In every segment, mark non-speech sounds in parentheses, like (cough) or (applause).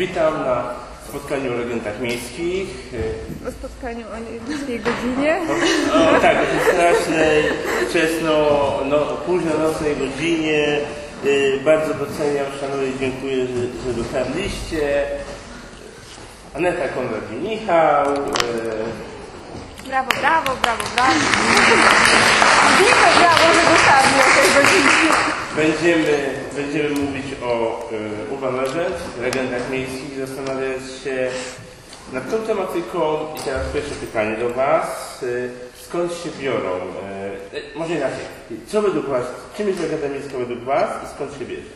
Witam na spotkaniu o legendach miejskich. o spotkaniu o niskiej godzinie. O, tak, o strasznej, wczesno, no, późno-nocnej godzinie. Y, Bardzo doceniam, szanuję i dziękuję, że, że dotarliście. Aneta Konrad i Michał. y, Brawo, brawo, brawo, brawo. Wiemy brawo, że dotarli o tej godzinie. Będziemy, będziemy mówić o y, Urban Legend, legendach miejskich, zastanawiając się nad tą tematyką. I teraz pierwsze pytanie do Was. Y, skąd się biorą? Y, może inaczej. Co według Was, czym jest legenda miejska według Was i skąd się bierze?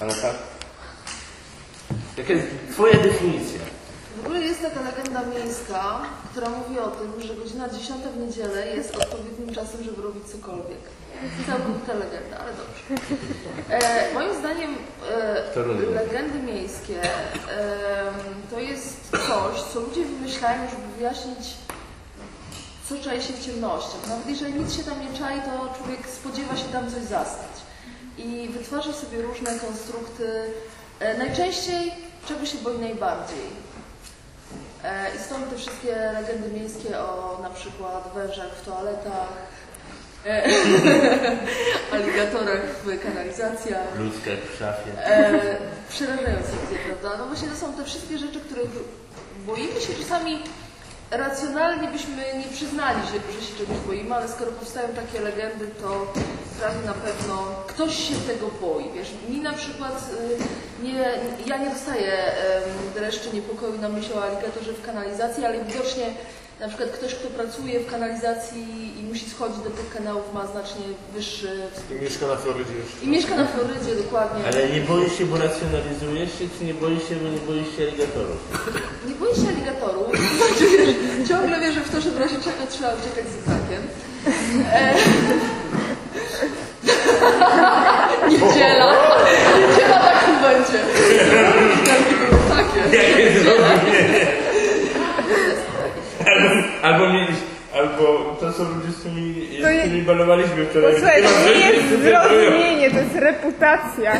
Aneta? Jaka jest Twoja definicja? W ogóle jest taka legenda miejska, która mówi o tym, że godzina 10 w niedzielę jest odpowiednim czasem, żeby robić cokolwiek. Całkowita legenda, ale dobrze. E, moim zdaniem e, legendy miejskie e, to jest coś, co ludzie wymyślają, żeby wyjaśnić, co czai się w ciemnościach. Nawet jeżeli nic się tam nie czai, to człowiek spodziewa się tam coś zastać. I wytwarza sobie różne konstrukty, e, najczęściej czego się boi najbardziej. E, I stąd te wszystkie legendy miejskie o na przykład wężach w toaletach, e, (laughs) aligatorach w kanalizacjach. Ludzka jak w szafie. E, przerażające prawda? No właśnie to są te wszystkie rzeczy, których boimy się czasami racjonalnie byśmy nie przyznali, że, że się czegoś boimy, ale skoro powstają takie legendy, to prawie na pewno ktoś się tego boi. Wiesz, mi na przykład y, nie, ja nie dostaję dreszczy niepokoju na myśl o aligatorze w kanalizacji, ale widocznie na przykład ktoś, kto pracuje w kanalizacji i musi schodzić do tych kanałów, ma znacznie wyższy I mieszka na Florydzie już. i mieszka na Florydzie dokładnie. Ale nie boisz się, bo racjonalizujesz się, czy nie boisz się, bo nie boisz się aligatorów? Nie boi się aligatorów. (laughs) Ciągle wierzę w to, że w razie czego trzeba uciekać z znakiem. E... (laughs) Niedziela. Niedziela taką będzie. (laughs) Takie. Jakie zrozumienie? Albo, mieliś, albo to są ludzie, z którymi, z je- którymi balowaliśmy wczoraj. Posłuchaj, to nie jest zrozumienie. to jest reputacja.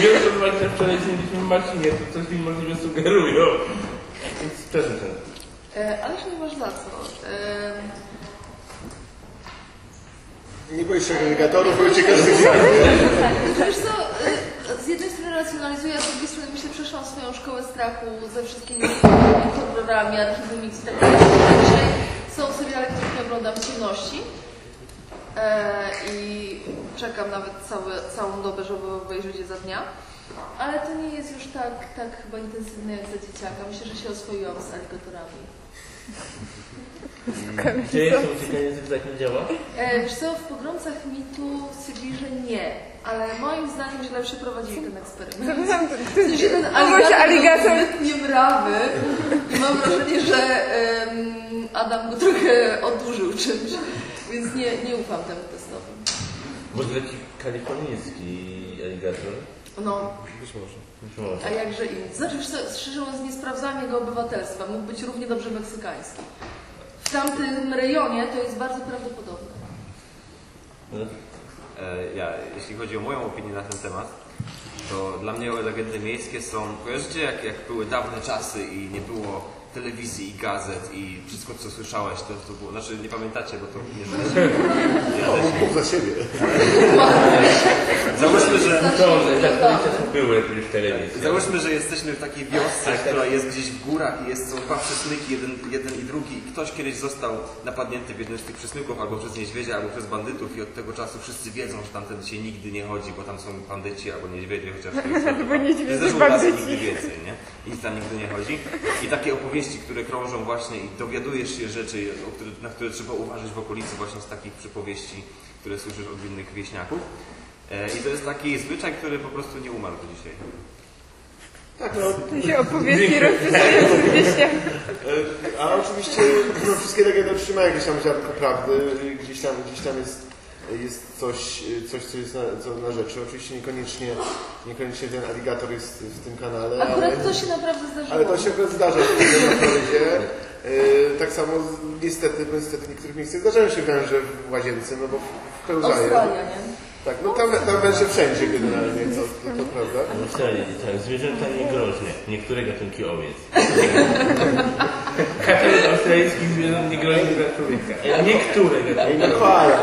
Wiem, że właśnie wczoraj siedzieliśmy w Marcinie, to coś mi możliwe sugerują. Więc też ten. E, ależ nie masz za co. E, Nie boisz się aligatorów, bo uciekasz z. Wiesz co, y, z jednej strony racjonalizuję, a z drugiej strony myślę, przeszłam swoją szkołę strachu ze wszystkimi horrorami, archiwumix i tak dalej. Są seriale, które oglądam w ciemności e, i czekam nawet całe, całą dobę, żeby obejrzeć je za dnia. Ale to nie jest już tak, tak chyba intensywne jak za dzieciaka. Myślę, że się oswoiłam z aligatorami. Czy to uciekanie z takim działa? E, wiesz co, w pogromcach mitu stwierdzili, że nie, ale moim zdaniem źle przeprowadzili ten eksperyment. (laughs) To W sensie ten aligator, zbytnie mrawy i mam wrażenie, że em, Adam go trochę odurzył czymś, więc nie, nie ufam temu testowi. Może taki kalifornijski aligator? No, Być może. Być może. a jakże inny. Znaczy, szczerze mówiąc, nie sprawdzałam jego obywatelstwa. Mógł być równie dobrze meksykański. W tamtym rejonie to jest bardzo prawdopodobne. E, Ja, jeśli chodzi o moją opinię na ten temat, to dla mnie legendy miejskie są, kojarzycie jak, jak były dawne czasy i nie było telewizji i gazet i wszystko co słyszałeś to, to było, znaczy nie pamiętacie, bo to nie żyjecie. Ja też nie. Mów za siebie. Załóżmy, że, tak były w telewizji. załóżmy, że jesteśmy w takiej wiosce, Tak, tak. która jest gdzieś w górach i jest, są dwa przesmyki, jeden, jeden i drugi i ktoś kiedyś został napadnięty w jednym z tych przesmyków albo przez niedźwiedzia, albo przez bandytów i od tego czasu wszyscy wiedzą, że tamten się nigdy nie chodzi, bo tam są bandyci albo niedźwiedzie, chociaż to jest Albo niedźwiedzie, bandyci. nigdy więcej, nie? I nic tam nigdy nie chodzi. I takie opowieści, które krążą właśnie i dowiadujesz się rzeczy, na które trzeba uważać w okolicy właśnie z takich przypowieści, które słyszysz od innych wieśniaków. E, I to jest taki zwyczaj, który po prostu nie umarł do dzisiaj. Tak, no. Tu się opowieści (laughs) rozpisują z e, A oczywiście no, wszystkie legendy oczywiście mają jakieś tam ziarnko prawdy, gdzieś tam, gdzieś tam jest, jest coś, coś, co jest na, co na rzeczy. Oczywiście niekoniecznie, niekoniecznie ten aligator jest w tym kanale, ale, Akurat to się naprawdę zdarzyło. ale to się akurat zdarza w Florydzie. E, Tak samo niestety, bo niestety w niektórych miejscach zdarzają się węże w łazience, no bo pełzają. Australia, nie? Tak, no tam, tam węże wszędzie generalnie, to, to, to prawda. No wcale, tak, zwierzęta niegroźne. Niektóre gatunki owiec. (laughs) Katalog australijskich zwierząt niegroźnych dla człowieka. Niektóre gatunki. No koala.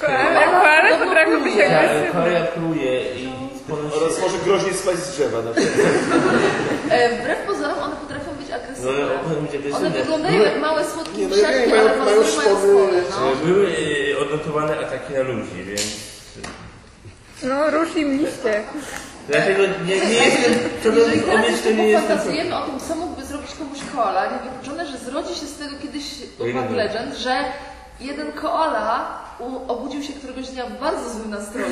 Koale, koale potrafią być Tak, agresywne. koala pluje i. Oraz może groźnie spaść z drzewa na. E, wbrew pozorom one potrafią być No, agresywne. one być One wyglądają jak małe, słodkie Nie, no, psiaki, nie, mają- ale mają mają szpony. no. E, Były e, odnotowane ataki na ludzi, więc... No, rusz im liście. Dlatego nie, nie jestem... To do Jeżeli teraz owiec to nie jestem... o tym, co mógłby zrobić komuś koala, niewykluczone, że zrodzi się z tego kiedyś urban legend, że jeden koala obudził się któregoś dnia w bardzo złym nastroju.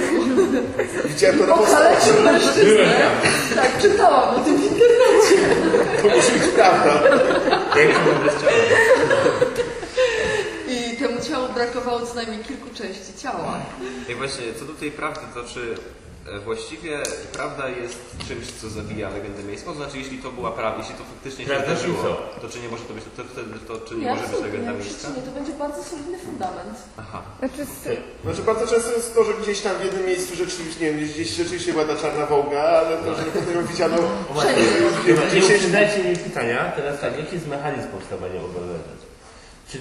(laughs) Widziałem to na. Okaleczył mężczyznę. Tak, czytałam o tym w internecie. (laughs) To musi być prawda. Jak. I temu ciału brakowało co najmniej kilku części ciała. I właśnie, co do tej prawdy, to czy właściwie prawda jest czymś, co zabija legendę miejską? To znaczy, jeśli to była prawda, jeśli to faktycznie się Prawda, zdarzyło, to czy nie może to być, to wtedy to czy nie Nie, może być legenda nie, miejska? przeciwnie, to będzie bardzo solidny fundament. Aha. Znaczy, Znaczy bardzo często jest to, że gdzieś tam w jednym miejscu rzeczywiście, nie wiem, gdzieś rzeczywiście była ta czarna wołga, ale to, że potem ją widziano nie 10 zadajcie mi pytania, teraz tak, jaki jest mechanizm powstawania obowiązków? Czy,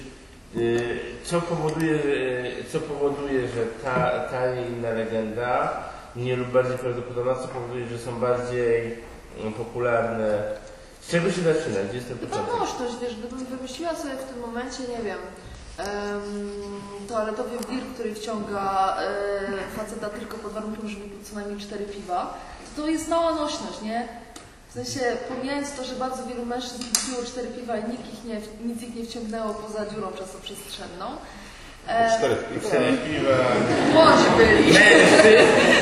y, co, powoduje, y, co powoduje, że ta, ta inna legenda, nie lub bardziej prawdopodobna, co powoduje, że są bardziej y, popularne? Z czego się zaczyna? Gdzie jest ten Chyba początek? możliwość, wiesz, gdybym wymyśliła sobie w tym momencie, nie wiem, em, toaletowy wir, który wciąga e, faceta tylko pod warunkiem, że wypił co najmniej cztery piwa, to, to jest mała nośność, nie? W sensie, pomijając to, że bardzo wielu mężczyzn piło cztery piwa i nikt ich nie, nic ich nie wciągnęło poza dziurą czasoprzestrzenną. Cztery. Cztery piwa. Młodzi byli.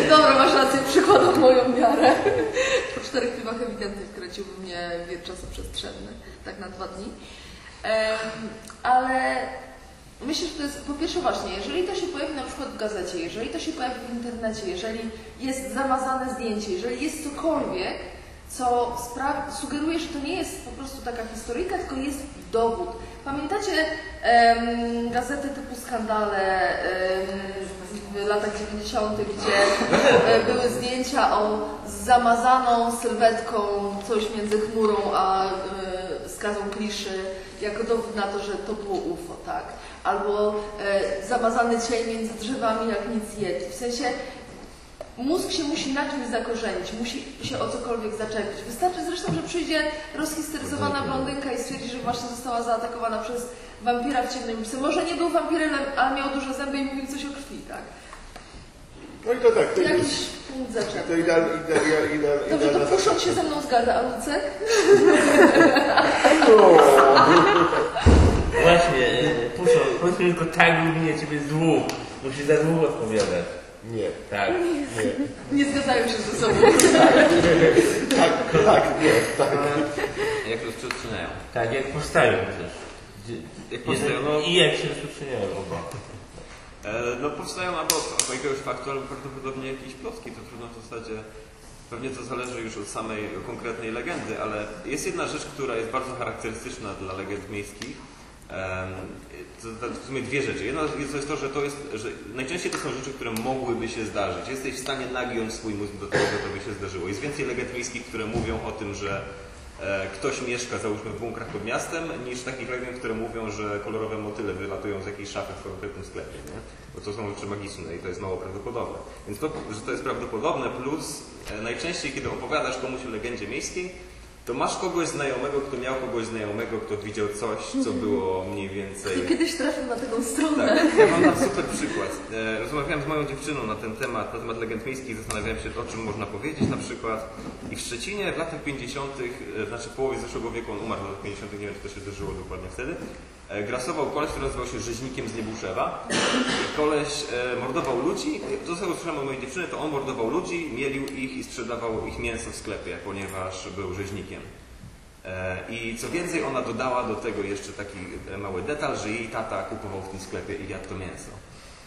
Dobra, masz rację, przykładam moją miarę. Po czterech piwach ewidentnie wkręciłby mnie wir czasoprzestrzenny, tak na dwa dni. Ale myślę, że to jest po pierwsze właśnie, jeżeli to się pojawi na przykład w gazecie, jeżeli to się pojawi w internecie, jeżeli jest zamazane zdjęcie, jeżeli jest cokolwiek, co sugeruje, że to nie jest po prostu taka historyjka, tylko jest dowód. Pamiętacie gazety typu Skandale em, w latach 90., gdzie e, były zdjęcia o zamazaną sylwetką, coś między chmurą a e, skazą kliszy, jako dowód na to, że to było UFO, tak? Albo e, zamazany cień między drzewami jak nic jedź. W sensie Mózg się musi na czymś zakorzenić, musi się o cokolwiek zaczepić. Wystarczy zresztą, że przyjdzie rozhisteryzowana blondynka i stwierdzi, że właśnie została zaatakowana przez wampira w ciemnym misce. Może nie był wampirem, ale miał duże zęby i mówił coś o krwi, tak? No i to tak, to To jakiś jest punkt to idealna, idealna, idealna, Dobrze, to Puszon się ze mną zgadza, a Lucek? (laughs) Właśnie, y, Puszo, powiedzmy tylko tak lub nie, ciebie z dwóch. Musisz za dwóch odpowiadać. Nie, Tak. nie. (laughs) Nie zgadzają się ze sobą. (laughs) Tak, tak, nie, tak. Jak rozprzestrzeniają? Tak, jak powstają też. Jak powstają, no- I jak się rozpoczynają oba. E, No powstają albo od jakiegoś faktu, albo prawdopodobnie jakieś plotki. To trudno w zasadzie. Pewnie to zależy już od samej konkretnej legendy, ale jest jedna rzecz, która jest bardzo charakterystyczna dla legend miejskich. To, to w sumie dwie rzeczy. Jedna to jest to, że to jest, że najczęściej to są rzeczy, które mogłyby się zdarzyć. Jesteś w stanie nagiąć swój mózg do tego, że to by się zdarzyło. Jest więcej legend miejskich, które mówią o tym, że e, ktoś mieszka załóżmy w bunkrach pod miastem, niż takich legend, które mówią, że kolorowe motyle wylatują z jakiejś szafy w konkretnym sklepie, nie? Bo to są rzeczy magiczne i to jest mało prawdopodobne. Więc to, że to jest prawdopodobne, plus e, najczęściej, kiedy opowiadasz komuś o legendzie miejskiej, to masz kogoś znajomego, kto miał kogoś znajomego, kto widział coś, co było mniej więcej... Kto kiedyś trafił na taką stronę. Tak, ja mam super przykład. E, Rozmawiałem z moją dziewczyną na ten temat, na temat legend miejskich, zastanawiałem się, o czym można powiedzieć na przykład. I w Szczecinie w latach 50., e, znaczy w połowie zeszłego wieku, on umarł w latach 50., nie wiem, czy to się zdarzyło dokładnie wtedy, grasował koleś, który nazywał się Rzeźnikiem z Niebuszewa. I koleś e, mordował ludzi, co usłyszałem od mojej dziewczyny, to on mordował ludzi, mielił ich i sprzedawał ich mięso w sklepie, ponieważ był rzeźnikiem. E, I co więcej, ona dodała do tego jeszcze taki e, mały detal, że jej tata kupował w tym sklepie i jadł to mięso.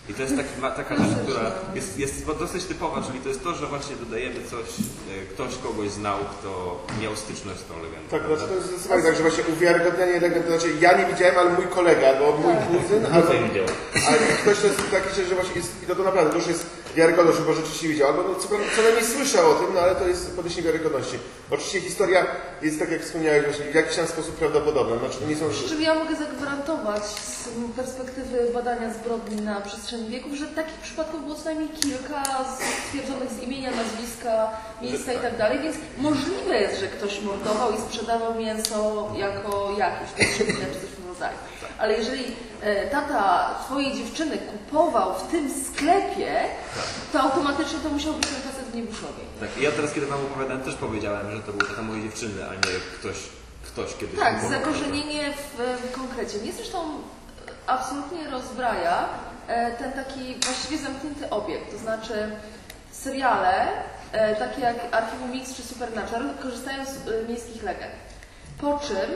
I to jest taki, ma, taka rzecz, która jest, jest dosyć typowa, czyli to jest to, że właśnie dodajemy coś, e, ktoś kogoś znał, kto miał styczność z tą legendą. Tak, znaczy to jest zdecydowanie tak, że właśnie uwiarygodnianie legend, to znaczy ja nie widziałem, ale mój kolega, albo mój kuzyn, albo Co widział? ale ktoś to jest taki, że- że właśnie jest, i to, to naprawdę, to już jest wiarygodność, bo rzeczywiście widział, albo no, co, co najmniej słyszał o tym, no ale to jest podniesienie wiarygodności. Oczywiście historia jest, tak jak wspomniałeś, w jakiś tam sposób prawdopodobna, znaczy nie są... Z ja mogę zagwarantować z perspektywy badania zbrodni na przestrzeni wieków, że takich przypadków było co najmniej kilka stwierdzonych z imienia, nazwiska, miejsca i tak dalej, więc możliwe jest, że ktoś mordował i sprzedawał mięso jako jakieś, czy coś w rodzaju. Ale jeżeli e, tata twojej dziewczyny kupował w tym sklepie, to automatycznie to musiał być ten facet w Niebuszowie. Tak, i ja teraz, kiedy wam opowiadałem, też powiedziałem, że to był tata mojej dziewczyny, a nie ktoś, ktoś kiedyś. Tak, kupował. zakorzenienie w, w konkrecie. Mnie zresztą absolutnie rozbraja e, ten taki właściwie zamknięty obiekt, to znaczy seriale, e, takie jak Archiwum Mix czy Supernatural, korzystają z miejskich legend. Po czym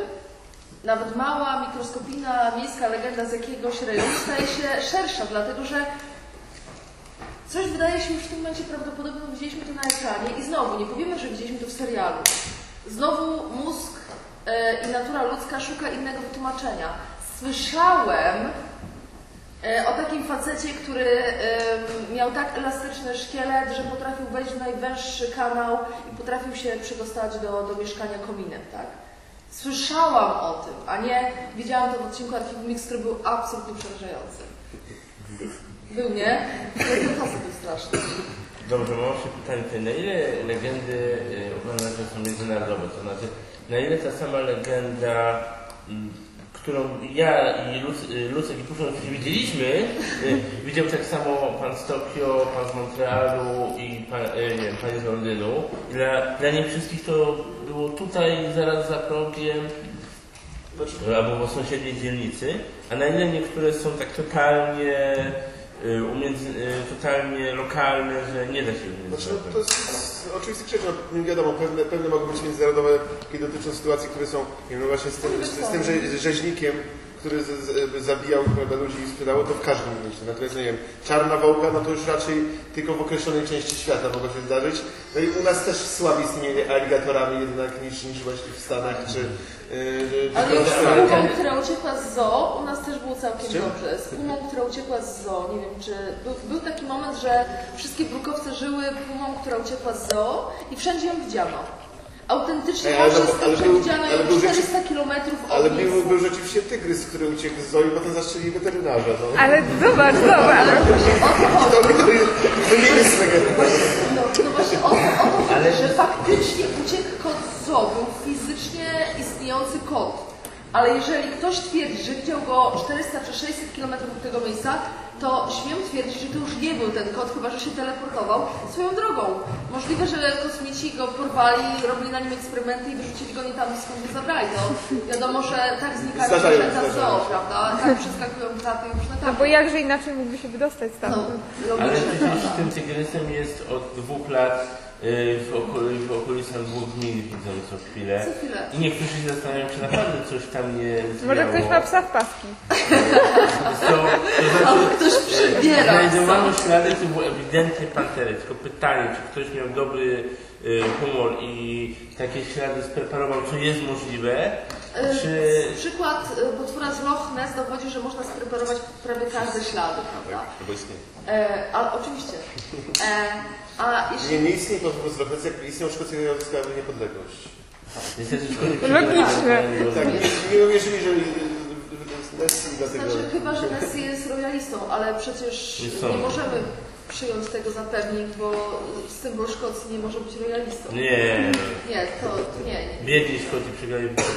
nawet mała, mikroskopijna miejska legenda z jakiegoś rejonu staje się szersza, dlatego że coś wydaje się już w tym momencie prawdopodobne, widzieliśmy to na ekranie i znowu, nie powiemy, że widzieliśmy to w serialu. Znowu mózg e, i natura ludzka szuka innego wytłumaczenia. Słyszałem e, o takim facecie, który e, miał tak elastyczny szkielet, że potrafił wejść w najwęższy kanał i potrafił się przydostać do, do mieszkania kominem, tak? Słyszałam o tym, a nie widziałam to w odcinku Archiwum Mix, który był absolutnie przerażający. Był, nie? Facet był straszny. Dobrze, mam jeszcze pytanie, na ile legendy y, uważane są międzynarodowe? To znaczy, na ile ta sama legenda, mm, którą ja i y, Lucek i Puszczą widzieliśmy, y, widział tak samo pan z Tokio, pan z Montrealu i pan, y, nie wiem, pani z Londynu. Dla, dla nich wszystkich to było tutaj, zaraz za progiem, albo w sąsiedniej dzielnicy, a na ile niektóre są tak totalnie y, umiędzy, y, totalnie lokalne, że nie da się Znaczy, no, to jest oczywista rzecz, no, wiadomo, pewne, pewne mogą być międzynarodowe, kiedy dotyczą sytuacji, które są, nie wiem, no właśnie z tym, z, z tym rze, rzeźnikiem, który z, z, zabijał prawda, ludzi i sprzedało, to w każdym mieście. Natomiast, nie wiem, czarna wołga, no to już raczej tylko w określonej części świata mogło się zdarzyć. No i u nas też słabiej z tymi aligatorami jednak niż, niż właśnie w Stanach, czy... Yy, Ale pumą, która uciekła z zoo, u nas też było całkiem dobrze. Z pumą, która uciekła z zoo, nie wiem czy... Był, był taki moment, że wszystkie brukowce żyły pumą, która uciekła z zoo i wszędzie ją widziano. Autentycznie Ej, ale no, widziano ale ją był 400 kilometrów od Ale był, był rzeczywiście tygrys, który uciekł z zoo i potem zastrzelili weterynarza. No. Ale zobacz, zobacz. To, to, jest- to nie jest. No, no właśnie o to, o to chodzi, że faktycznie uciekł kot z zoo, był fizycznie istniejący kot. Ale jeżeli ktoś twierdzi, że widział go 400 czy 600 km od tego miejsca, to śmiem twierdzić, że to już nie był ten kot, chyba że się teleportował swoją drogą. Możliwe, że kosmici go porwali, robili na nim eksperymenty i wyrzucili go nie tam skąd go zabrali. To wiadomo, że tak znikają zwierzęta zdarzają zoo, prawda? Tak przeskakują kraty i różne No tam. bo jakże inaczej mógłby się wydostać No, stamtąd. Ale przecież tym tygrysem jest od dwóch lat w, okol w okolicach dwóch dni widzą co chwilę. Co chwilę. I niektórzy się zastanawiają, czy naprawdę coś tam nie Może zwiało. ktoś ma psa w paski. To, to znaczy, Ktoś przybiera. Znajdowano ślady, to były ewidentnie pantery. Tylko pytanie, czy ktoś miał dobry y, humor i takie ślady spreparował, co jest możliwe, czy... E, Przykład e, potwora z Loch Ness dowodzi, że można spreparować prawie każde ślady, prawda? Albo istnieje. E, ale oczywiście. E, a jeśli... Nie, nie istnieje po prostu Szkocji, jak istnieją Szkocja i odzyskały niepodległość. Logiczne. Tak, nie, nie uwierzyli, że Nessie dlatego... Znaczy chyba, że Nessie jest royalistą, ale przecież Nie możemy przyjąć tego za pewnik, bo symbol Szkocji nie może być royalistą. Nie, Nie, to, to nie, nie. biedni Szkoci przegrali bitwę.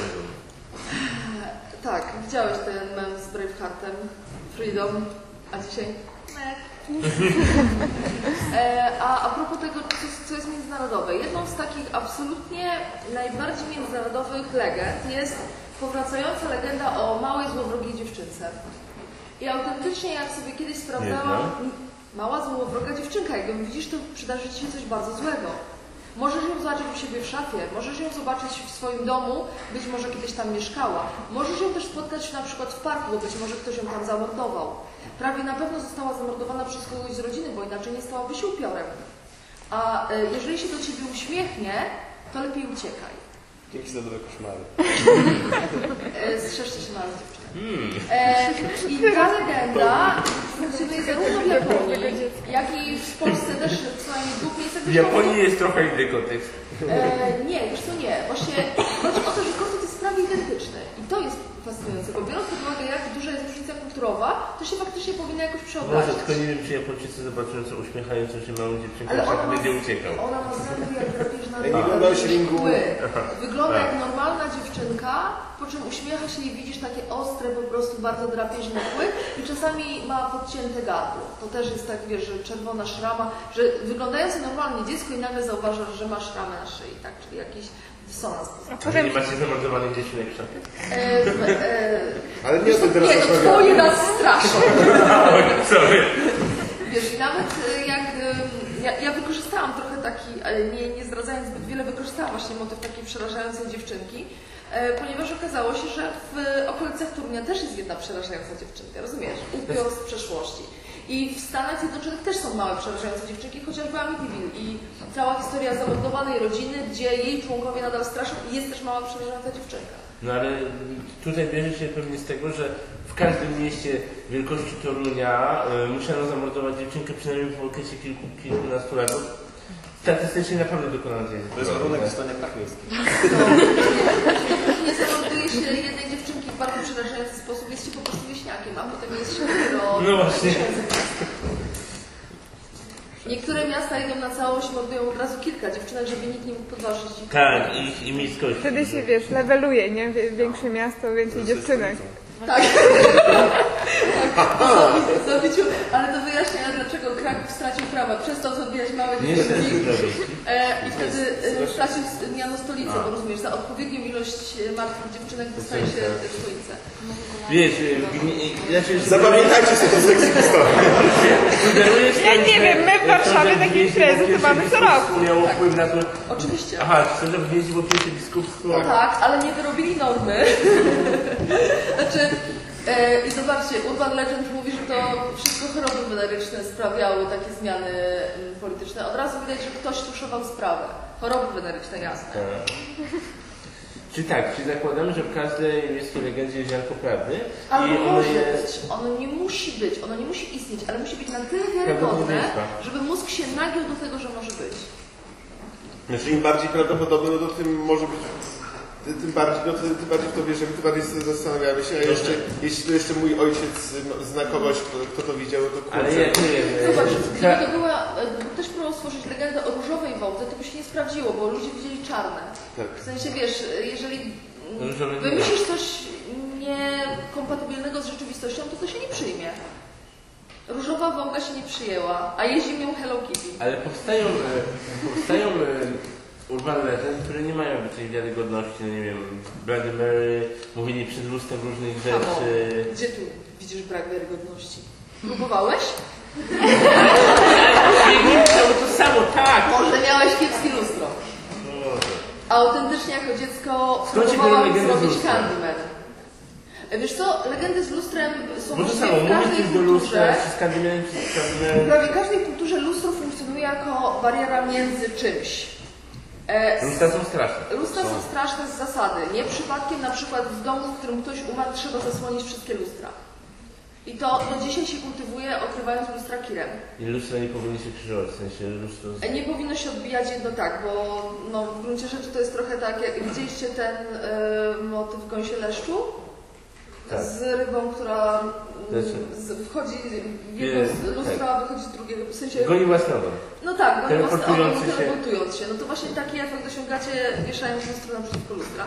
Tak, widziałeś ten mem z Braveheartem, Freedom, a dzisiaj? Nie. E, a, a propos tego, co, co jest międzynarodowe. Jedną z takich absolutnie najbardziej międzynarodowych legend jest powracająca legenda o małej złowrogiej dziewczynce. I autentycznie, jak sobie kiedyś sprawdzałam, mała złowroga dziewczynka, jak ją widzisz, to przydarzy ci się coś bardzo złego. Możesz ją zobaczyć u siebie w szafie, możesz ją zobaczyć w swoim domu, być może kiedyś tam mieszkała. Możesz ją też spotkać na przykład w parku, bo być może ktoś ją tam zamordował. prawie na pewno została zamordowana przez kogoś z rodziny, bo inaczej nie stałaby się upiorem. A e, jeżeli się do ciebie uśmiechnie, to lepiej uciekaj. Dzięki za dobre koszmary. E, Strzeżcie się małych dziewczyn. E, I ta legenda funkcjonuje zarówno w Japonii, jak i w Polsce też w co najmniej dwóch miejscach. W Japonii jest trochę inny kontekst. E, nie, wiesz co, nie. Właśnie chodzi o to, że koncept jest prawie identyczny. I to jest fascynujące, bo biorąc pod uwagę, jak duża jest różnica kulturowa, to się faktycznie powinna jakoś Może przeobrazić. tylko nie wiem, czy Japończycy zobaczą, co uśmiechającą się małą dziewczynkę, ona będzie uciekał. ona ma zęby (laughs) jak drapieżna Jak. Wygląda Tak. jak normalna dziewczynka, po czym uśmiecha się i widzisz takie ostre, po prostu bardzo drapieżne kły i czasami ma podcięte gardło. To też jest tak, wiesz, że czerwona szrama, że wyglądające normalnie dziecko i nagle zauważasz, że ma szramę na szyi, tak, czyli jakiś A potem nie macie zamordowanych dziewczynek w szafie? E, e, Ale nie o tym teraz nie, to rozmawiamy. twoje nas straszą. (laughs) Sorry. Wiesz, i nawet y, jak ja, ja wykorzystałam trochę taki, ale nie, nie zdradzając zbyt wiele, wykorzystałam właśnie motyw takiej przerażającej dziewczynki, e, ponieważ okazało się, że w okolicach Torunia też jest jedna przerażająca dziewczynka, rozumiesz? Upior z przeszłości. I w Stanach Zjednoczonych też są małe przerażające dziewczynki, chociażby Amityville i cała historia zamordowanej rodziny, gdzie jej członkowie nadal straszą i jest też mała przerażająca dziewczynka. No ale tutaj bierze się pewnie z tego, że w każdym mieście wielkości Torunia y, musiano zamordować dziewczynkę przynajmniej w okresie kilku, kilkunastu lat. Statystycznie naprawdę dokonano tej To jest warunek dostania praw miejskich. Nie zamorduje się jednej dziewczynki w bardzo przerażający sposób, jest się po prostu wieśniakiem, a potem jest się (laughs) dopiero... No właśnie. Niektóre miasta idą na całość, mordują od razu kilka dziewczynek, żeby nikt nie mógł podważyć ich. Tak, i, i wtedy się, wiesz, leveluje, nie? Większe miasto, więcej dziewczynek. Tak. (laughs) tak. Zabiciu, ale to wyjaśnia, dlaczego Kraków stracił prawa. Przestał zabijać małe Nie chcę dziewczynki. zrobić. E, I wtedy e, stracił miano stolicę, bo rozumiesz, za odpowiednią ilość e, martwych dziewczynek dostaje się stolicę. Wiesz, ja się Zapamiętajcie sobie tą sekcję historii. Ja nie wiem, my w Warszawie takie imprezy to mamy co roku. miało wpływ na to... Oczywiście. Aha, chcę, wnieść w pierwsze biskupstwo. Tak, ale nie wyrobili normy. (laughs) znaczy, i zobaczcie, Urban Legend mówi, że to wszystko choroby weneryczne sprawiały takie zmiany mm, polityczne. Od razu widać, że ktoś tuszował sprawę. Choroby weneryczne, jasne. Czy tak, czy zakładamy, że w każdej miejskiej legendzie jest ziarnko prawdy Ale i ono może jest... być, ono nie musi być, ono nie musi istnieć, ale musi być na tyle wiarygodne, żeby mózg się nagiął do tego, że może być. Znaczy im bardziej prawdopodobne, no to tym może być... ty- Tym bardziej, no, tym, tym bardziej w to wierzymy, tym bardziej zastanawiamy się, a jeszcze, jeśli to jeszcze mój ojciec no, zna kogoś, kto, kto to widział, to kurczę. Ale ja nie wiem. Zobacz, gdyby to była, e, też próbował stworzyć legendę o różowej wołdze, to by się nie sprawdziło, bo ludzie widzieli czarne. Tak. W sensie, wiesz, jeżeli nie wymyślisz coś niekompatybilnego z rzeczywistością, to to się nie przyjmie. Różowa wołga się nie przyjęła, a jeździ nią Hello Kitty. Ale powstają, e, powstają e, urban legend, które nie mają tej wiarygodności, no nie wiem, Bloody Mary, mówienie przed lustrem różnych rzeczy. gdzie tu widzisz brak wiarygodności? Próbowałeś? Nie, to to samo, tak! Może miałeś kiepskie lustro. Może. A autentycznie jako dziecko próbowałam zrobić? Candyman. Wiesz co, legendy z lustrem są właściwie samo, w każdej coś do lustra, kulturze. z W prawie każdej kulturze lustro funkcjonuje jako bariera między czymś. E, Lustra są straszne. Lustra są straszne z zasady. Nie przypadkiem na przykład w domu, w którym ktoś umarł, trzeba zasłonić wszystkie lustra. I to do dzisiaj się kultywuje, okrywając lustra kirem. I lustra nie powinny się krzyżować, w sensie lustro... E, Nie powinno się odbijać jedno tak, bo no, w gruncie rzeczy to jest trochę tak, jak widzieliście ten e, motyw gąsie leszczu? Tak. Z rybą, która mm, z, wchodzi w jedno lustra, a wychodzi z drugiego. W sensie, Goni własny ogon. no tak, no Teleportujący właśnie, się. teleportując się. No to właśnie taki efekt osiągacie, wieszając lustro naprzeciwko lustra.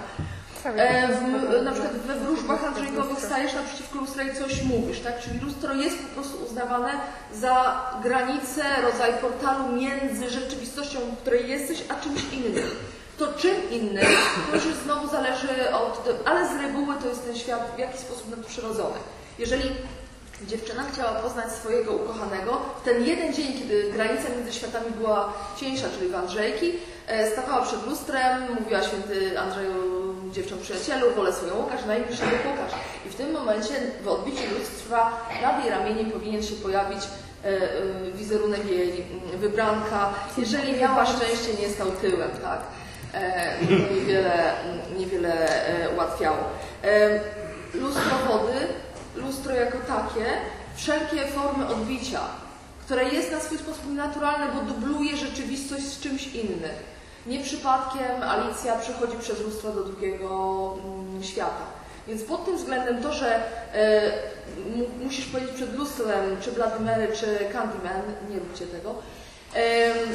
E, w, na przykład we wróżbach andrzejkowych stajesz naprzeciwko lustra i coś mówisz, tak? Czyli lustro jest po prostu uznawane za granicę, rodzaj portalu między rzeczywistością, w której jesteś, a czymś innym. To czym innym, to już znowu zależy od... Ale z reguły to jest ten świat w jakiś sposób nadprzyrodzony. Jeżeli dziewczyna chciała poznać swojego ukochanego, w ten jeden dzień, kiedy granica między światami była cieńsza, czyli w Andrzejki, e, stawała przed lustrem, mówiła święty Andrzeju, dziewczą przyjacielu, wolę swoją Łukasz, najbliższego Łukasz. I w tym momencie w odbiciu lustrza nad jej ramieniem powinien się pojawić e, e, wizerunek jej wybranka, jeżeli miała szczęście, nie stał tyłem, tak? E, niewiele, niewiele e, ułatwiało. E, lustro wody, lustro jako takie, wszelkie formy odbicia, które jest na swój sposób naturalne, bo dubluje rzeczywistość z czymś innym. Nie przypadkiem Alicja przechodzi przez lustro do drugiego mm, świata. Więc pod tym względem to, że mu- musisz powiedzieć przed lustrem, czy Bloody Mary, czy Candyman, nie róbcie tego,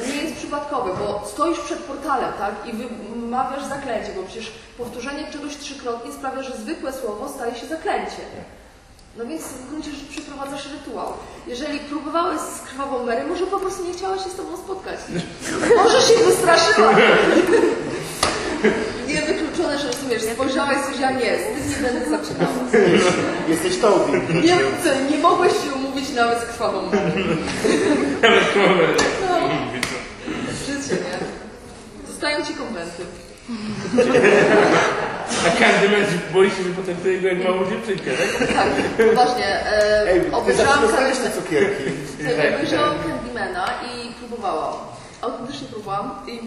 nie jest przypadkowe, bo stoisz przed portalem, tak, i wymawiasz zaklęcie, bo przecież powtórzenie czegoś trzykrotnie sprawia, że zwykłe słowo staje się zaklęciem. No więc w gruncie rzeczy przeprowadzasz rytuał. Jeżeli próbowałeś z krwawą Mary, może po prostu nie chciała się z tobą spotkać. Może się wystraszyła. Niewykluczone, że rozumiesz, spojrzałaś coś, ja nie, z tym nie będę zaczynała. Jesteś Toby. Nie, nie mogłeś się umówić nawet z krwawą Mary. (laughs) Nawet królowę. No. Życie, nie? Zostają ci konwenty. A każdy męż boi się, że potraktuje go jak małą dziewczynkę, tak? Tak, poważnie. E, Ej, ty obejrzałam te cukierki. Tak, obejrzałam Candymana i próbowałam. Autentycznie próbowałam i